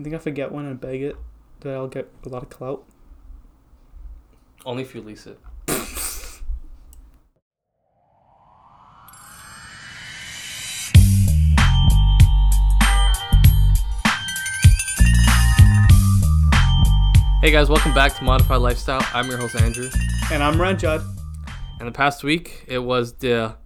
You think if I get one and beg it, that I'll get a lot of clout? Only if you lease it. Hey guys, welcome back to Modified Lifestyle. I'm your host Andrew. And I'm Ranjad. And the past week, it was the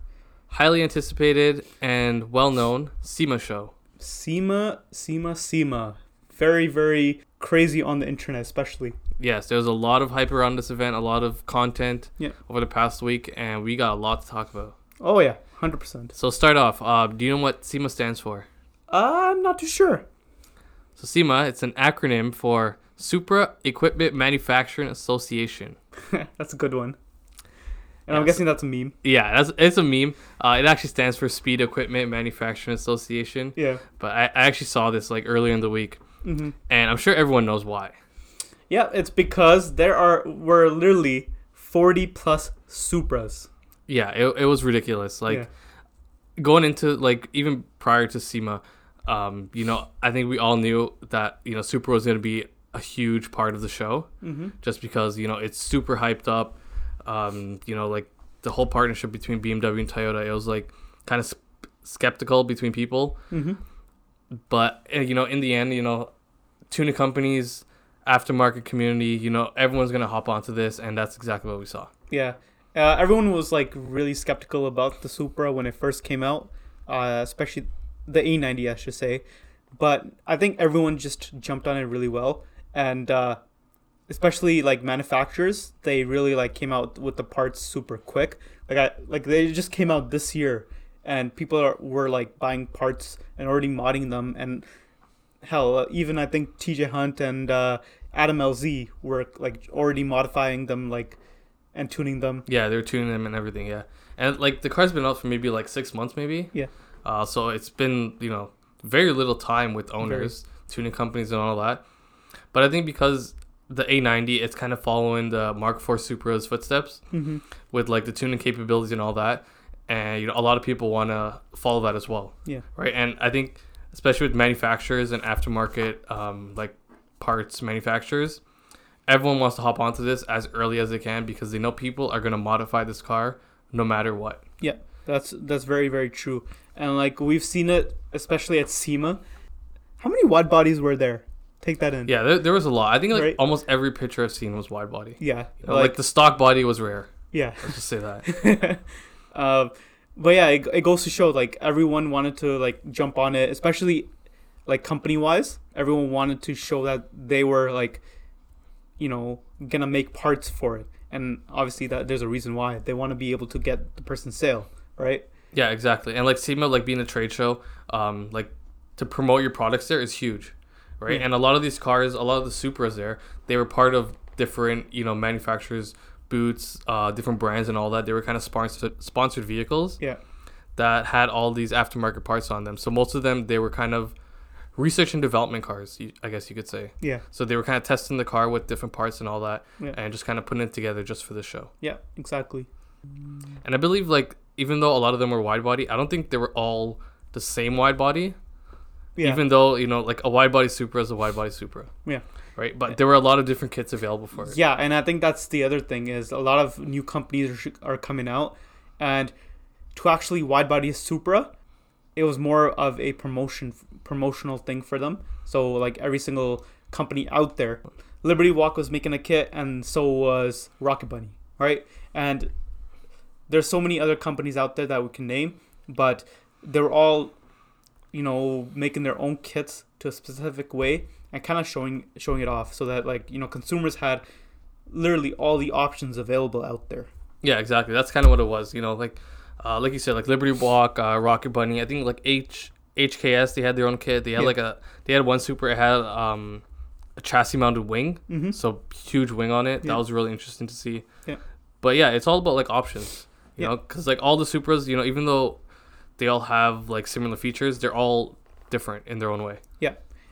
highly anticipated and well-known SEMA show. SEMA, SEMA, SEMA. Very, very crazy on the internet, especially. Yes, there was a lot of hype around this event, a lot of content Yeah. over the past week, and we got a lot to talk about. Oh yeah, hundred percent. So start off. Uh, do you know what SEMA stands for? I'm not too sure. So SEMA, it's an acronym for Supra Equipment Manufacturing Association. that's a good one. And I'm guessing that's a meme. Yeah, that's it's a meme. Uh, it actually stands for Speed Equipment Manufacturing Association. Yeah. But I, I actually saw this like earlier in the week, hmm and I'm sure everyone knows why. Yeah, it's because there are were literally 40 plus Supras. Yeah, it, it was ridiculous. Like yeah. going into like even prior to SEMA, um, you know, I think we all knew that you know Supra was going to be a huge part of the show, hmm just because you know it's super hyped up. Um, you know, like the whole partnership between BMW and Toyota, it was like kind of sp- skeptical between people. hmm But uh, you know, in the end, you know, tuna companies, aftermarket community, you know, everyone's gonna hop onto this, and that's exactly what we saw. Yeah. Uh, everyone was like really skeptical about the Supra when it first came out, uh, especially the A90, I should say. But I think everyone just jumped on it really well, and uh, especially like manufacturers, they really like came out with the parts super quick. Like I like they just came out this year, and people are, were like buying parts and already modding them, and hell, uh, even I think TJ Hunt and uh, Adam LZ were like already modifying them like and tuning them. Yeah, they're tuning them and everything. Yeah, and like the car's been out for maybe like six months, maybe. Yeah. Uh, so it's been you know very little time with owners, tuning companies, and all that. But I think because the A90, it's kind of following the Mark IV Supra's footsteps Mm-hmm. with like the tuning capabilities and all that, and you know a lot of people want to follow that as well. Yeah. Right, and I think especially with manufacturers and aftermarket um, like parts manufacturers, everyone wants to hop onto this as early as they can because they know people are going to modify this car no matter what. Yeah, that's that's very very true. And like we've seen it, especially at SEMA. How many wide bodies were there? Take that in. Yeah, there, there was a lot. I think like Right. almost every picture I've seen was wide body. Yeah. You know, like, the stock body was rare. yeah. Let's just say that. uh, but yeah, it, it goes to show like everyone wanted to like jump on it, especially like company wise. Everyone wanted to show that they were like, you know, gonna make parts for it, and obviously that there's a reason why they want to be able to get the person's sale, right? yeah, exactly. And like SEMA, like being a trade show, um, like to promote your products there is huge, right? Yeah. And a lot of these cars, a lot of the Supras there, they were part of different, you know, manufacturers, boots, uh, different brands, and all that. They were kind of sponsored sponsored vehicles. Yeah. That had all these aftermarket parts on them. So most of them, they were kind of research and development cars, I guess you could say. Yeah. So they were kind of testing the car with different parts and all that, Yeah. and just kind of putting it together just for the show. Yeah. Exactly. And I believe like even though a lot of them were wide body, I don't think they were all the same wide body. Yeah. Even though you know like a wide body Supra is a wide body Supra. Yeah. Right, but there were a lot of different kits available for it. Yeah, and I think that's the other thing is a lot of new companies are, are coming out, and to actually wide body a Supra, it was more of a promotion promotional thing for them. So like every single company out there, Liberty Walk was making a kit, and so was Rocket Bunny, right? And there's so many other companies out there that we can name, but they're all, you know, making their own kits to a specific way and kind of showing showing it off so that like you know consumers had literally all the options available out there. Yeah, exactly. That's kind of what it was. You know, like uh, like you said, like Liberty Walk, uh, Rocket Bunny. I think like H HKS they had their own kit. They had Yeah. like a they had one Supra. It had um, a chassis mounted wing, Mm-hmm. so huge wing on it. Yeah. That was really interesting to see. Yeah. But yeah, it's all about like options. You Yeah. know, because like all the Supras, you know, even though they all have like similar features, they're all different in their own way.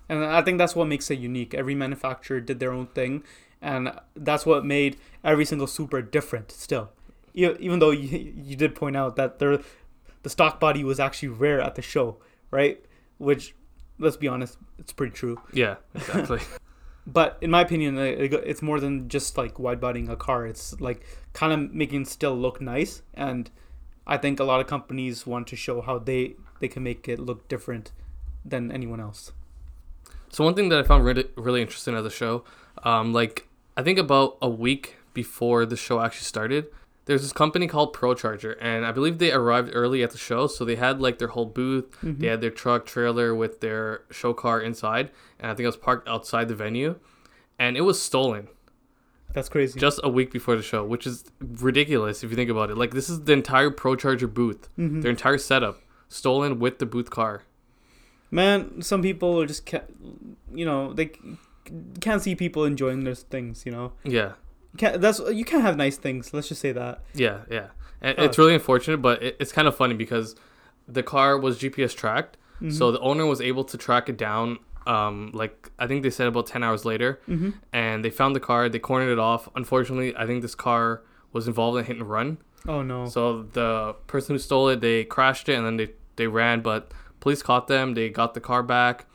And I think that's what makes it unique. Every manufacturer did their own thing, and that's what made every single Supra different. Still, even though you, you did point out that there, the stock body was actually rare at the show, right? Which let's be honest, it's pretty true. Yeah, exactly. But in my opinion, it's more than just like wide bodying a car. It's like kind of making it still look nice, and I think a lot of companies want to show how they they can make it look different than anyone else. So one thing that I found really really interesting at the show, um, like I think about a week before the show actually started, there's this company called ProCharger, and I believe they arrived early at the show, so they had like their whole booth, they had their truck trailer with their show car inside, and I think it was parked outside the venue, and it was stolen That's crazy. just a week before the show, which is ridiculous if you think about it. Like this is the entire ProCharger booth, Mhm. their entire setup stolen with the booth car. Man, some people are just can't, you know, they c- can't see people enjoying their things. You know, Yeah. can't that's you can't have nice things. Let's just say that. Yeah, yeah. And Oh. it's really unfortunate, but it, it's kind of funny because the car was GPS tracked, so the owner was able to track it down. Um, like I think they said about ten hours later, Mm-hmm. and they found the car. They cornered it off. Unfortunately, I think this car was involved in a hit and run. Oh no. So the person who stole it, they crashed it and then they they ran, but police caught them. They got the car back,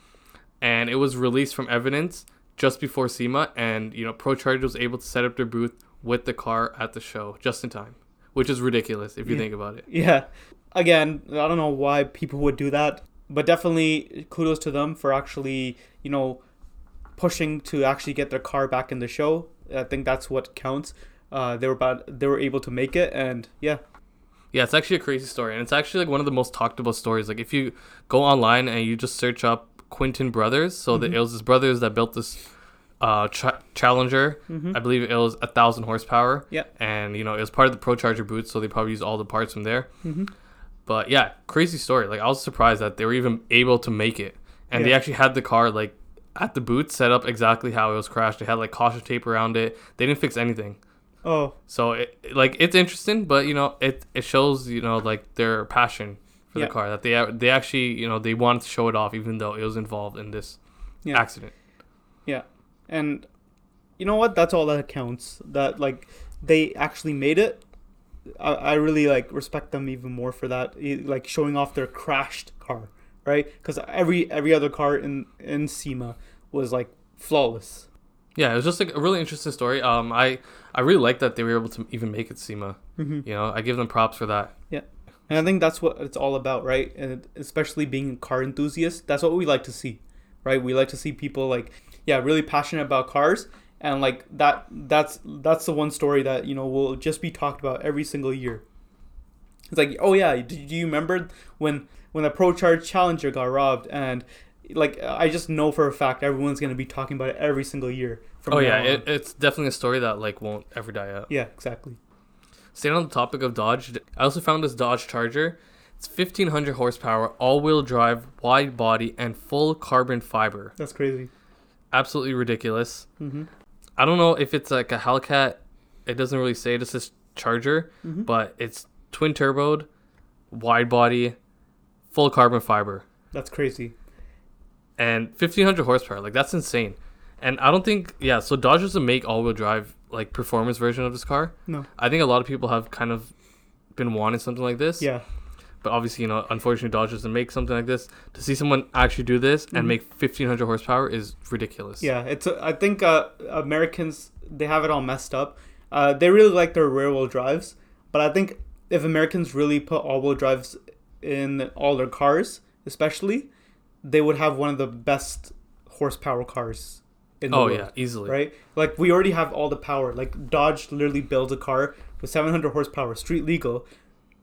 and it was released from evidence just before SEMA. And you know, ProCharger was able to set up their booth with the car at the show just in time, which is ridiculous if you Yeah. think about it. Yeah. Again, I don't know why people would do that, but definitely kudos to them for actually, you know, pushing to actually get their car back in the show. I think that's what counts. Uh, they were about they were able to make it, and yeah, Yeah, it's actually a crazy story, and it's actually like one of the most talked about stories. Like if you go online and you just search up Quinton Brothers, so Mm-hmm. the it was his brothers that built this uh, cha- Challenger. I believe it was a thousand horsepower. Mm-hmm. Yeah. and you know it was part of the ProCharger boot, so they probably used all the parts from there. Mm-hmm. But yeah, crazy story. Like I was surprised that they were even able to make it, and they actually had the car like at the boot set up exactly how it was crashed. They had like caution tape around it. They didn't fix anything. Oh So it like it's interesting, but you know it it shows you know like their passion for Yeah. the car that they uh, they actually you know they wanted to show it off even though it was involved in this Yeah. accident. yeah, and you know what? That's all that counts. That like they actually made it. I, I really like respect them even more for that. Like showing off their crashed car, right? Because every every other car in in SEMA was like flawless. Yeah, it was just like a really interesting story. Um, I I really like that they were able to even make it SEMA. Mm-hmm. You know, I give them props for that. Yeah, and I think that's what it's all about, right? And especially being car enthusiasts, that's what we like to see, right? We like to see people like, yeah, really passionate about cars, and like that. That's that's the one story that you know will just be talked about every single year. It's like, oh yeah, do, do you remember when when the Pro Charge Challenger got robbed? And like, I just know for a fact everyone's gonna be talking about it every single year. Oh yeah, it, it's definitely a story that like won't ever die out. yeah, exactly. Staying on the topic of Dodge, I also found this Dodge Charger. It's 1500 horsepower, all-wheel drive, wide body, and full carbon fiber. That's crazy. Absolutely ridiculous. Mm-hmm. I don't know if it's like a Hellcat. It doesn't really say it's this is Charger, Mhm. but it's twin turboed, wide body, full carbon fiber, That's crazy. and 1500 horsepower. Like that's insane. And I don't think yeah. So Dodge doesn't make all-wheel drive like performance version of this car. No. I think a lot of people have kind of been wanting something like this. Yeah. But obviously, you know, unfortunately, Dodge doesn't make something like this. To see someone actually do this Mhm. and make 1500 horsepower is ridiculous. Yeah, it's. I think uh, Americans they have it all messed up. Uh, they really like their rear wheel drives, but I think if Americans really put all wheel drives in all their cars, especially, they would have one of the best horsepower cars in the Oh world. yeah, easily. Right? Like we already have all the power. Like Dodge literally builds a car with 700 horsepower, street legal,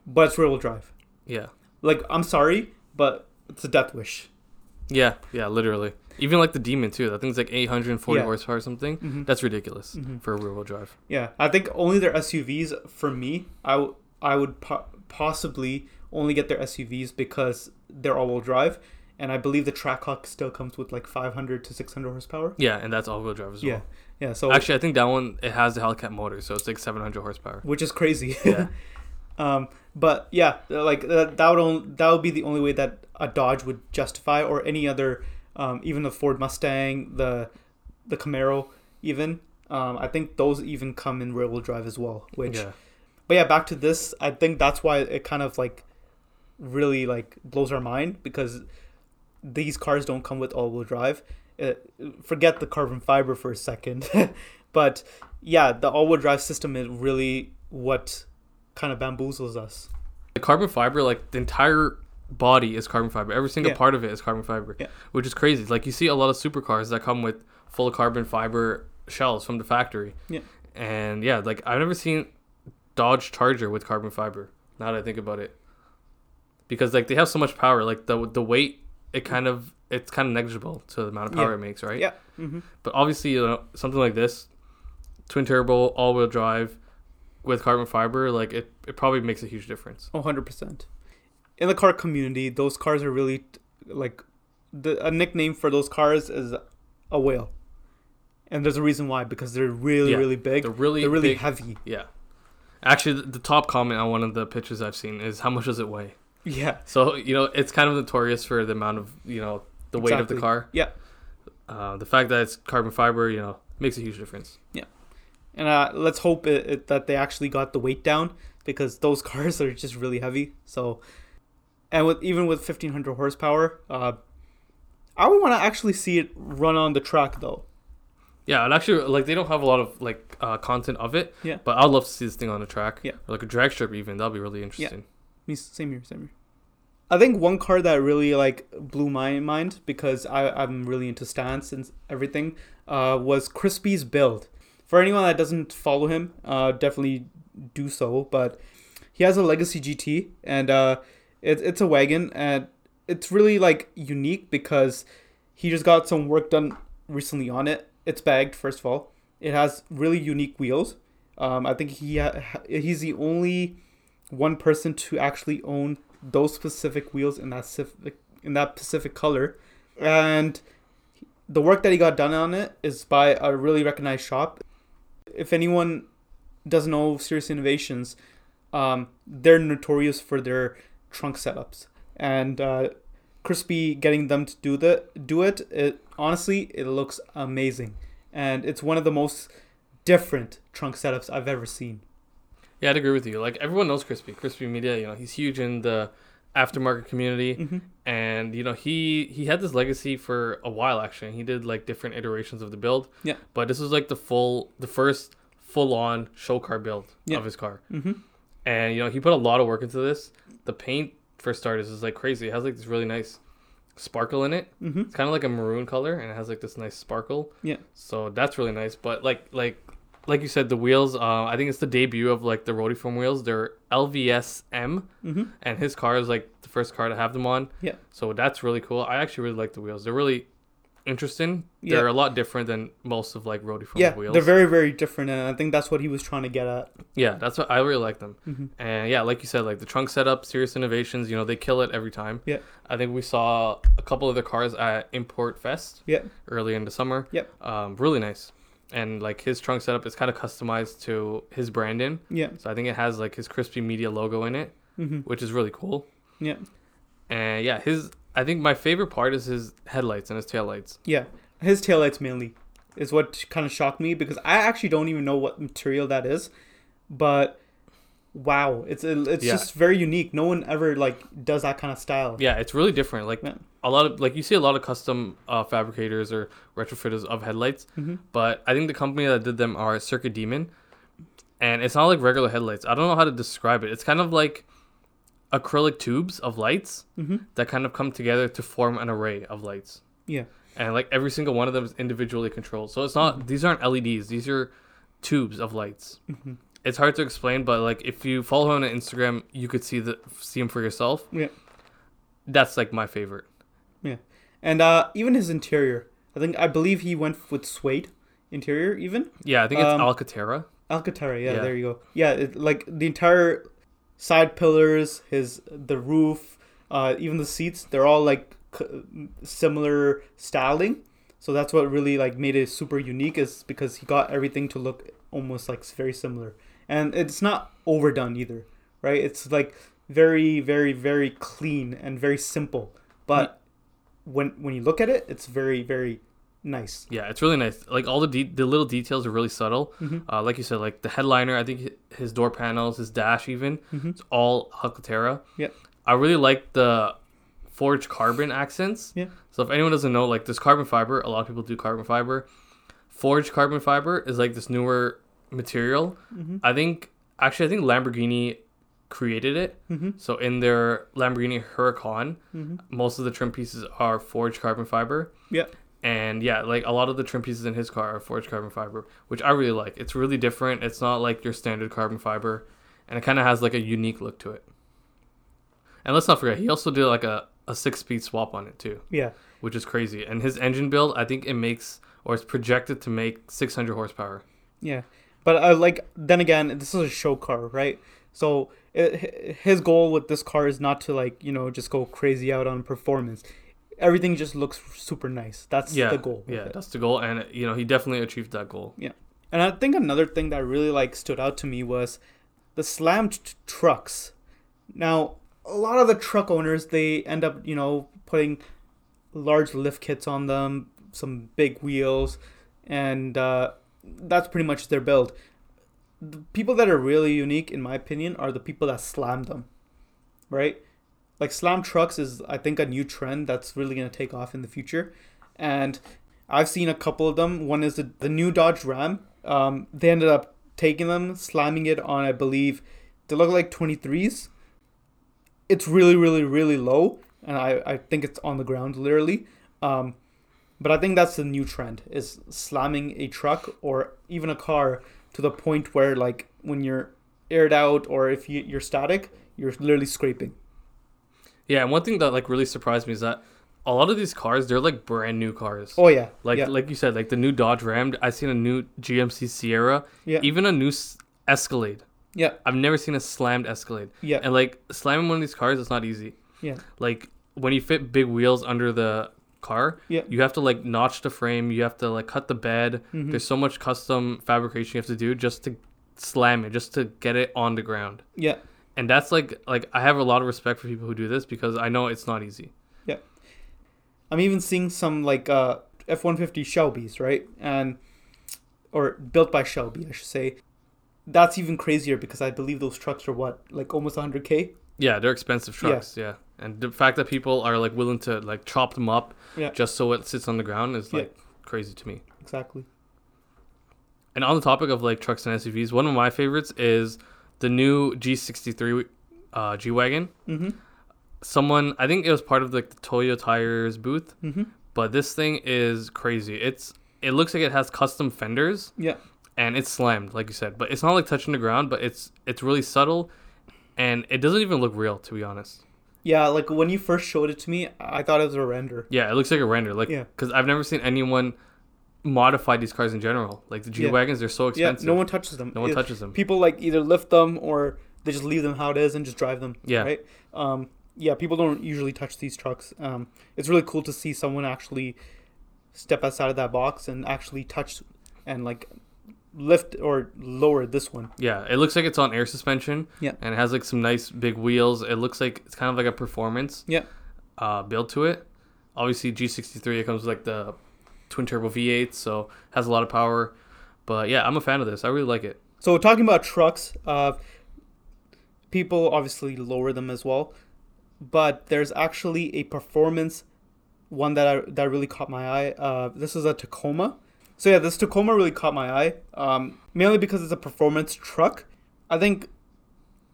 but it's rear wheel drive. Yeah. Like I'm sorry, but it's a death wish. Yeah. Yeah. Literally. Even like the Demon too. That thing's like 840 Yeah. horsepower or something. hmm That's ridiculous Mhm. for a rear wheel drive. Yeah, I think only their SUVs for me. I, w- I would po- possibly only get their SUVs because they're all-wheel drive, and I believe the Trackhawk still comes with like 500 to 600 horsepower. Yeah, and that's all wheel drive as well. yeah. yeah. So Actually, I think that one it has the Hellcat motor, so it's like 700 horsepower. which is crazy. Yeah. um, but yeah, like that, that would only, that would be the only way that a Dodge would justify, or any other, um, even the Ford Mustang, the the Camaro, even. Um, I think those even come in rear-wheel drive as well, which yeah. but yeah back to this i think that's why it kind of like really like blows our mind because these cars don't come with all-wheel drive. Uh, forget the carbon fiber for a second, but yeah, the all-wheel drive system is really what kind of bamboozles us. The carbon fiber, like the entire body is carbon fiber. Every single Yeah. part of it is carbon fiber, Yeah. which is crazy. Like you see a lot of supercars that come with full carbon fiber shells from the factory. Yeah. And yeah, like I've never seen Dodge Charger with carbon fiber. Now that I think about it, because like they have so much power, like the the weight, it kind of it's kind of negligible to the amount of power Yeah. it makes, right? Yeah. Mm-hmm. But obviously, you know, something like this, twin turbo, all wheel drive, with carbon fiber, like it, it probably makes a huge difference. Oh, 100%. In the car community, those cars are really like the a nickname for those cars is a whale. And there's a reason why because they're really Yeah, really big. They're really They're really big- heavy. Yeah. Actually, the, the top comment on one of the pictures I've seen is how much does it weigh? Yeah. So you know, it's kind of notorious for the amount of you know the weight of the car. Yeah. Uh, the fact that it's carbon fiber, you know, makes a huge difference. Yeah. And uh, let's hope it, it, that they actually got the weight down because those cars are just really heavy. So, and with even with 1500 horsepower, uh, I would want to actually see it run on the track though. Yeah, and actually, like they don't have a lot of like uh, content of it. Yeah. But I'd love to see this thing on the track. Yeah. Or like a drag strip, even that'd be really interesting. Me, same here, same here. I think one car that really like blew my mind because I, I'm really into stance and everything uh, was Crispy's build. For anyone that doesn't follow him, uh, definitely do so. But he has a Legacy GT and uh, it, it's a wagon and it's really like unique because he just got some work done recently on it. It's bagged first of all. It has really unique wheels. Um, I think he ha- he's the only one person to actually own those specific wheels in that specific in that specific color, and the work that he got done on it is by a really recognized shop. If anyone doesn't know Serious Innovations, um, they're notorious for their trunk setups, and uh, Crispy getting them to do the do it, it honestly it looks amazing, and it's one of the most different trunk setups I've ever seen. Yeah, I'd agree with you. Like everyone knows Crispy. Crispy Media, you know, he's huge in the aftermarket community, Mm-hmm. and you know he he had this legacy for a while. Actually, he did like different iterations of the build. Yeah. But this was like the full, the first full on show car build Yeah. of his car, Mm-hmm. and you know he put a lot of work into this. The paint, for starters, is like crazy. It has like this really nice sparkle in it. Mm-hmm. It's kind of like a maroon color, and it has like this nice sparkle. Yeah. So that's really nice. But like like like you said, the wheels. Uh, I think it's the debut of like the Rotiform wheels. They're LVS M, Mm-hmm. and his car is like the first car to have them on. Yeah. So that's really cool. I actually really like the wheels. They're really interesting. Yeah. They're a lot different than most of like Rotiform Yeah, wheels. they're very very different, and I think that's what he was trying to get at. yeah, that's what I really like them. Mm-hmm. And yeah, like you said, like the trunk setup, Serious Innovations, you know, they kill it every time. Yeah. I think we saw a couple of the cars at Import Fest. Yeah. Early in the summer. Yep. Um, really nice. And like his trunk setup is kind of customized to his branding. Yeah. So I think it has like his crispy media logo in it, Mm-hmm. which is really cool. Yeah. And yeah, his I think my favorite part is his headlights and his taillights. Yeah. His taillights mainly is what kind of shocked me because I actually don't even know what material that is, but wow, it's it's Yeah. just very unique. No one ever like does that kind of style. Yeah, it's really different. Like Yeah. a lot of like you see a lot of custom uh, fabricators or retrofitters of headlights, Mm-hmm. but I think the company that did them are Circuit Demon, and it's not like regular headlights. I don't know how to describe it. It's kind of like acrylic tubes of lights Mm-hmm. that kind of come together to form an array of lights. Yeah. And like every single one of them is individually controlled. So it's not these aren't LEDs. These are tubes of lights. Mm-hmm. It's hard to explain, but like if you follow him on Instagram, you could see the see him for yourself. Yeah. That's like my favorite. Yeah, and uh, even his interior, I think I believe he went with suede interior. Even Yeah, I think it's Um, Alcantara. Alcantara. Yeah, Yeah. there you go. Yeah, it, like the entire side pillars, his the roof, uh, even the seats, they're all like c- similar styling. So that's what really like made it super unique is because he got everything to look almost like very similar, and it's not overdone either, right? It's like very, very, very clean and very simple, but when when you look at it, it's very, very nice. Yeah, it's really nice. Like all the de- the little details are really subtle. Mhm. Uh, like you said, like the headliner, I think his door panels, his dash, even Mhm. it's all Alcantara. Yeah, I really like the forged carbon accents. Yeah. So if anyone doesn't know, like this carbon fiber, a lot of people do carbon fiber. Forged carbon fiber is like this newer material. Mhm. I think actually I think Lamborghini created it. Mhm. So in their Lamborghini Huracan, Mhm. most of the trim pieces are forged carbon fiber. Yeah. And yeah, like a lot of the trim pieces in his car are forged carbon fiber, which I really like. It's really different. It's not like your standard carbon fiber, and it kind of has like a unique look to it. And let's not forget, he also did like a, a six speed swap on it too, Yeah. which is crazy. And his engine build, I think it makes or it's projected to make 600 horsepower. Yeah, but uh, like then again, this is a show car, right? So it, his goal with this car is not to like you know just go crazy out on performance. Everything just looks super nice. That's Yeah, the goal. yeah, that's the goal, and you know he definitely achieved that goal. Yeah, and I think another thing that really like stood out to me was the slammed t- trucks. Now, a lot of the truck owners they end up, you know, putting large lift kits on them, some big wheels, and uh, that's pretty much their build. The people that are really unique, in my opinion, are the people that slam them, right? Like slam trucks is, I think, a new trend that's really gonna take off in the future, and I've seen a couple of them. One is the, the new Dodge Ram. Um, they ended up taking them, slamming it on, I believe, they look like 23s. It's really, really, really low, and I, I think it's on the ground literally. Um, but I think that's the new trend is slamming a truck or even a car to the point where like when you're aired out or if you, you're static, you're literally scraping. Yeah, and one thing that like really surprised me is that a lot of these cars they're like brand new cars. Oh yeah, Like yeah, like you said, like the new Dodge Ram. I seen a new GMC Sierra, yeah, even a new Escalade. yeah, I've never seen a slammed Escalade. yeah, And like slamming one of these cars is not easy. yeah, Like when you fit big wheels under the car, Yeah. you have to like notch the frame. You have to like cut the bed. Mhm. There's so much custom fabrication you have to do just to slam it, just to get it on the ground. yeah. And that's like like I have a lot of respect for people who do this because I know it's not easy. Yeah. I'm even seeing some like uh, F-150 Shelby's, right? And or built by Shelby, I should say. That's even crazier because I believe those trucks are what, like almost 100k. Yeah, they're expensive Yeah. trucks. Yeah. And the fact that people are like willing to like chop them up Yeah. just so it sits on the ground is Yeah. like crazy to me. Exactly. And on the topic of like trucks and SUVs, one of my favorites is the new G63 uh, G wagon. Mm-hmm. Someone, I think it was part of like the Toyo Tires booth, Mm-hmm. but this thing is crazy. It's it looks like it has custom fenders Yeah. and it's slammed, like you said, but it's not like touching the ground, but it's it's really subtle, and it doesn't even look real to be honest. Yeah, like when you first showed it to me, I thought it was a render. Yeah, it looks like a render, like Yeah. because I've never seen anyone modify these cars in general. Like the G Yeah. wagons, they're so Yeah, expensive. no one touches them. no one It- touches them. People like either lift them or they just leave them how it is and just drive them. Yeah. Right. Um. Yeah. People don't usually touch these trucks. Um. It's really cool to see someone actually step outside of that box and actually touch and like lift or lower this one. Yeah, it looks like it's on air suspension. Yeah. And it has like some nice big wheels. It looks like it's kind of like a performance Yeah. uh, build to it. Obviously, G63 it comes with like the twin turbo V8, so has a lot of power. But yeah, I'm a fan of this. I really like it. So talking about trucks, uh, people obviously lower them as well, but there's actually a performance one that I, that really caught my eye. Uh, this is a Tacoma. So yeah, this Tacoma really caught my eye, um, mainly because it's a performance truck. I think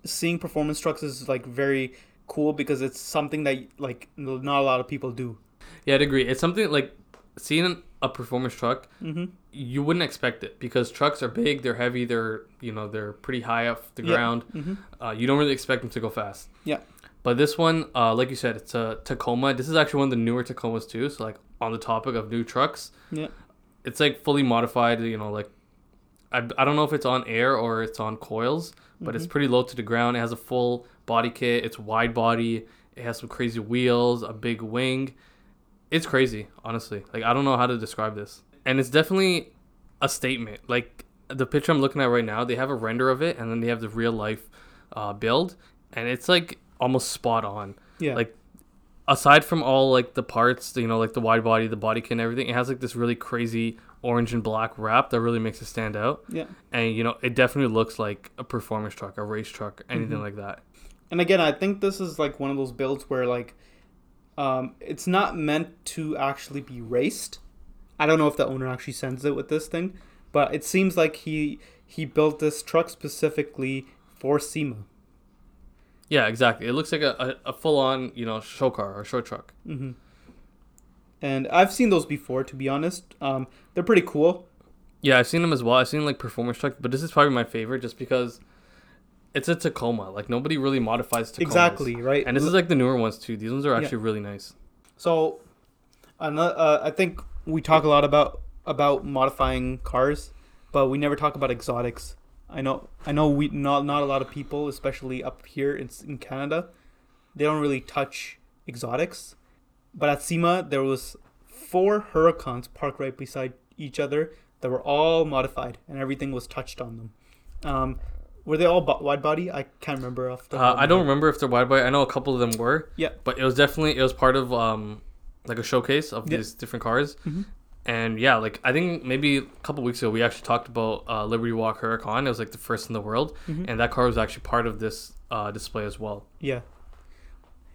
seeing performance trucks is like very cool because it's something that like not a lot of people do. Yeah, I'd agree. It's something like seeing a performance truck, Mm-hmm. you wouldn't expect it because trucks are big, they're heavy, they're you know they're pretty high off the Yeah. ground. Mm-hmm. Uh, you don't really expect them to go fast. Yeah. But this one, uh, like you said, it's a Tacoma. This is actually one of the newer Tacomas too. So like on the topic of new trucks, Yeah. It's like fully modified. You know, like I, I don't know if it's on air or it's on coils, but it's Mhm. pretty low to the ground. It has a full body kit. It's wide body. It has some crazy wheels, a big wing. It's crazy, honestly. Like I don't know how to describe this, and it's definitely a statement. Like the picture I'm looking at right now, they have a render of it, and then they have the real life uh, build, and it's like almost spot on. Yeah. Like aside from all like the parts, you know, like the wide body, the body kit, and everything, it has like this really crazy orange and black wrap that really makes it stand out. yeah. And you know, it definitely looks like a performance truck, a race truck, anything Mhm. like that. And again, I think this is like one of those builds where like Um, it's not meant to actually be raced. I don't know if the owner actually sends it with this thing, but it seems like he he built this truck specifically for SEMA. Yeah, exactly. It looks like a, a, a full on you know show car or show truck. hmm And I've seen those before, to be honest. Um, they're pretty cool. Yeah, I've seen them as well. I've seen like performance truck, but this is probably my favorite just because it's a Tacoma. Like nobody really modifies Tacomas. Exactly right. And this is like the newer ones too. These ones are Yeah. actually really nice. So, uh, I think we talk a lot about about modifying cars, but we never talk about exotics. I know, I know, we not not a lot of people, especially up here in in Canada, they don't really touch exotics. But at SEMA, there was four Huracans parked right beside each other that were all modified, and everything was touched on them. Um, were they all wide body? I can't remember off the. Uh, I don't remember if they're wide body. I know a couple of them were. Yeah. But it was definitely it was part of um like a showcase of Yeah. these different cars. Mhm. And yeah, like I think maybe a couple weeks ago we actually talked about uh, Liberty Walk Huracan. It was like the first in the world, Mhm. and that car was actually part of this uh, display as well. Yeah.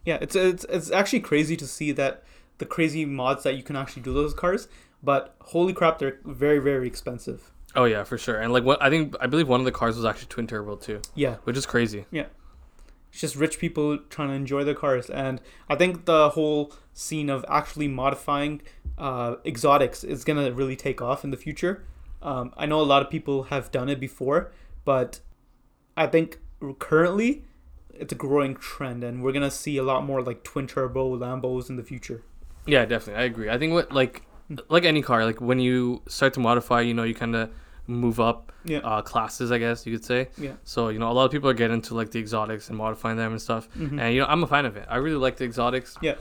Yeah, it's it's it's actually crazy to see that the crazy mods that you can actually do those cars, but holy crap, they're very very expensive. Oh yeah, for sure. And like what I think I believe one of the cars was actually twin turbo too, Yeah, which is crazy. Yeah. It's just rich people trying to enjoy their cars, and I think the whole scene of actually modifying uh, exotics is gonna really take off in the future. Um, I know a lot of people have done it before, but I think currently it's a growing trend, and we're gonna see a lot more like twin turbo Lambos in the future. Yeah, definitely. I agree. I think what like like any car, like when you start to modify, you know, you kind of move up Yeah. uh, classes, I guess you could say. Yeah. So you know, a lot of people are getting into like the exotics and modifying them and stuff. Mhm. And you know, I'm a fan of it. I really like the exotics. Yeah.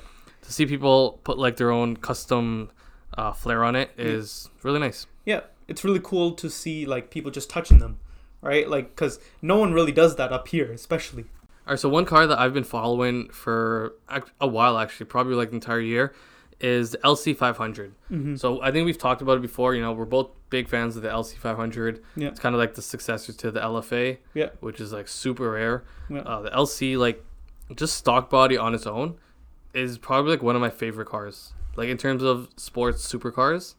To see people put like their own custom uh, flair on it is Yeah. really nice. yeah it's really cool to see like people just touching them right like because no one really does that up here especially All right, so one car that I've been following for a while, actually, probably like the entire year, is the LC500. mm-hmm. So I think we've talked about it before. You know, we're both big fans of the LC500. Yeah. It's kind of like the successor to the LFA. Yeah. Which is like super rare. Yeah. Uh, the LC, like, just stock body on its own, is probably like one of my favorite cars. Like in terms of sports supercars,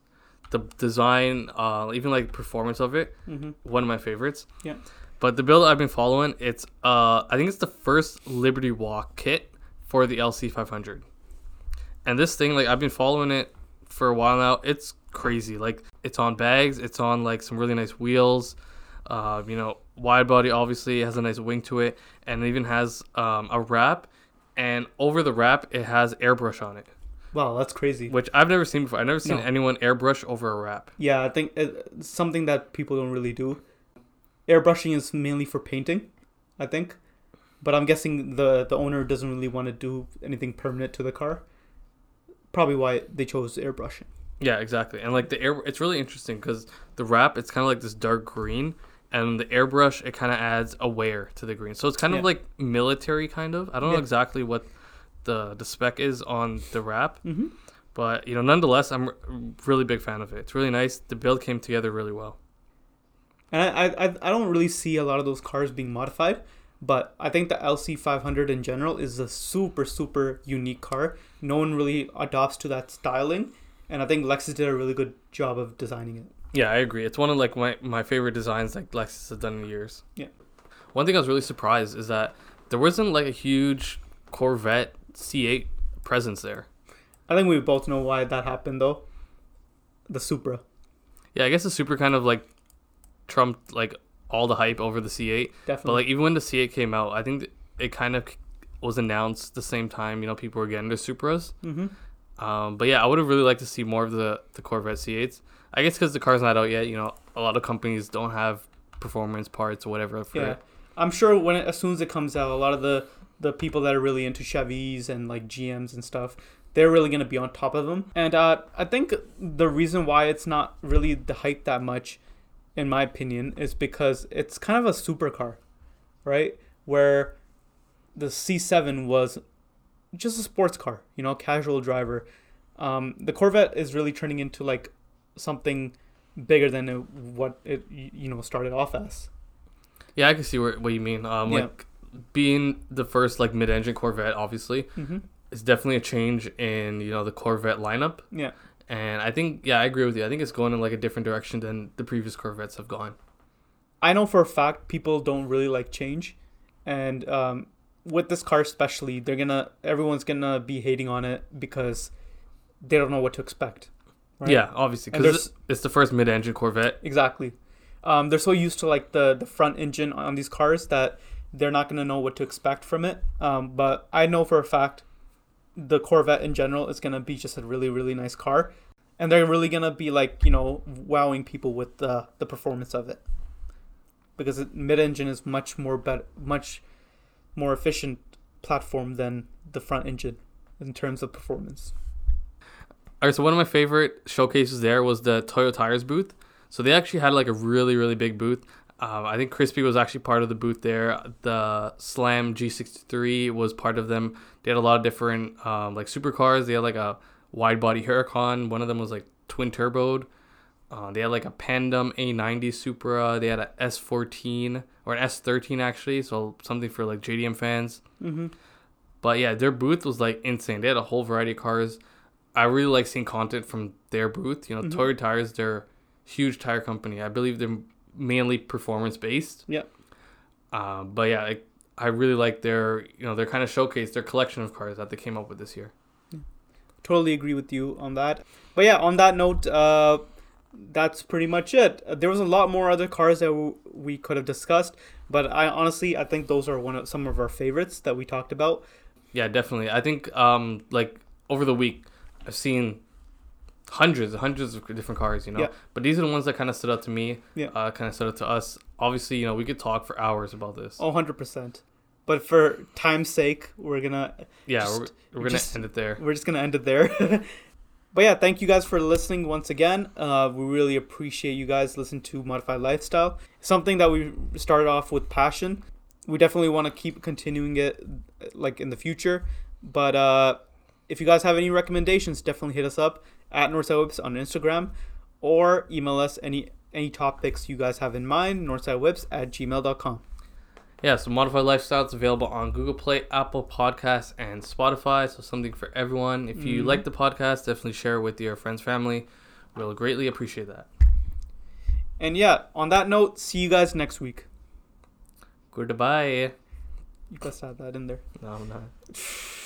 the design, uh, even like performance of it, Mm-hmm. one of my favorites. Yeah. But the build I've been following, it's uh, I think it's the first Liberty Walk kit for the LC500. And this thing, like I've been following it for a while now. It's crazy. Like it's on bags. It's on like some really nice wheels. Uh, you know, wide body obviously has a nice wing to it, and it even has um, a wrap. And over the wrap, it has airbrush on it, wow that's crazy which I've never seen before. I've never seen No. anyone airbrush over a wrap. yeah i think it's something that people don't really do airbrushing is mainly for painting i think but i'm guessing the the owner doesn't really want to do anything permanent to the car probably why they chose airbrushing Yeah, exactly. And like the air, it's really interesting because the wrap, it's kind of like this dark green, and the airbrush, it kind of adds a wear to the green. So it's kind Yeah. of like military, kind of. I don't know exactly what the the spec is on the wrap, mm-hmm. but you know, nonetheless, I'm a really big fan of it. It's really nice. The build came together really well. And I, I, I don't really see a lot of those cars being modified, but I think the LC500 in general is a super, super unique car. No one really adopts to that styling, and I think Lexus did a really good job of designing it. Yeah, I agree. It's one of like my, my favorite designs like Lexus has done in years. Yeah. One thing I was really surprised is that there wasn't like a huge Corvette C8 presence there. I think we both know why that happened, though. The Supra. Yeah, I guess the Supra kind of like trumped like all the hype over the C8. Definitely. But like even when the C8 came out, I think it kind of was announced the same time. You know, people were getting their Supras. mm-hmm. Um, but yeah, I would have really liked to see more of the the Corvette C8s. I guess because the car's not out yet. You know, a lot of companies don't have performance parts or whatever. For Yeah. I'm sure when it, as soon as it comes out, a lot of the, the people that are really into Chevys and like GMs and stuff, they're really going to be on top of them. And uh, I think the reason why it's not really the hype that much, in my opinion, is because it's kind of a supercar, right? Where the C7 was just a sports car, you know, casual driver. Um, the Corvette is really turning into like something bigger than it, what it you know started off as. Yeah, I can see where, what you mean. Um, Yeah. like being the first like mid-engine Corvette, obviously, Mm-hmm. it's definitely a change in you know the Corvette lineup. Yeah. And I think yeah, I agree with you. I think it's going in like a different direction than the previous Corvettes have gone. I know for a fact people don't really like change, and um, with this car especially, they're gonna everyone's gonna be hating on it because they don't know what to expect. right? Yeah, obviously because it's the first mid-engine Corvette. Exactly. Um, they're so used to like the the front engine on these cars that they're not gonna know what to expect from it. Um, but I know for a fact the Corvette in general is gonna be just a really really nice car, and they're really gonna be like you know wowing people with the the performance of it because it, mid engine is much more better, much more efficient platform than the front engine in terms of performance. All right, so one of my favorite showcases there was the Toyo Tires booth. So they actually had like a really really big booth. Um, I think Crispy was actually part of the booth there. The Slam G63 was part of them. They had a lot of different um, like supercars. They had like a wide body Huracan. One of them was like twin turboed. Uh, they had like a Pandem A90 Supra. They had a S14 or an S13 actually, so something for like JDM fans. Mm-hmm. But yeah, their booth was like insane. They had a whole variety of cars. I really like seeing content from their booth. You know, Mhm. Toyo Tires, they're a huge tire company. I believe they're mainly performance based. Yeah. Um, but yeah, I, I really like their you know their kind of showcase, their collection of cars that they came up with this year. totally agree with you on that. But yeah, on that note, uh, that's pretty much it. Uh, There was a lot more other cars that w- we could have discussed, but I honestly I think those are one of some of our favorites that we talked about. Yeah, definitely. I think um like over the week, I've seen hundreds and hundreds of different cars. You know, Yeah. but these are the ones that kind of stood out to me. Yeah. Uh, kind of stood out to us. Obviously, you know, we could talk for hours about this. Oh, 100%. But for time's sake, we're gonna yeah, just- we're, we're gonna just- end it there. we're just gonna end it there. but yeah, thank you guys for listening once again. Uh, we really appreciate you guys listening to Modified Lifestyle. Something that we started off with passion. We definitely want to keep continuing it like in the future. But uh, if you guys have any recommendations, definitely hit us up at Northside Whips on Instagram or email us any any topics you guys have in mind, northsidewhips at gmail.com. Yeah, so Modified Lifestyle is available on Google Play, Apple Podcasts, and Spotify. So something for everyone. If you Mhm. like the podcast, definitely share it with your friends, family. We'll greatly appreciate that. And yeah, on that note, see you guys next week. Goodbye. You guys have that in there. No, I'm not.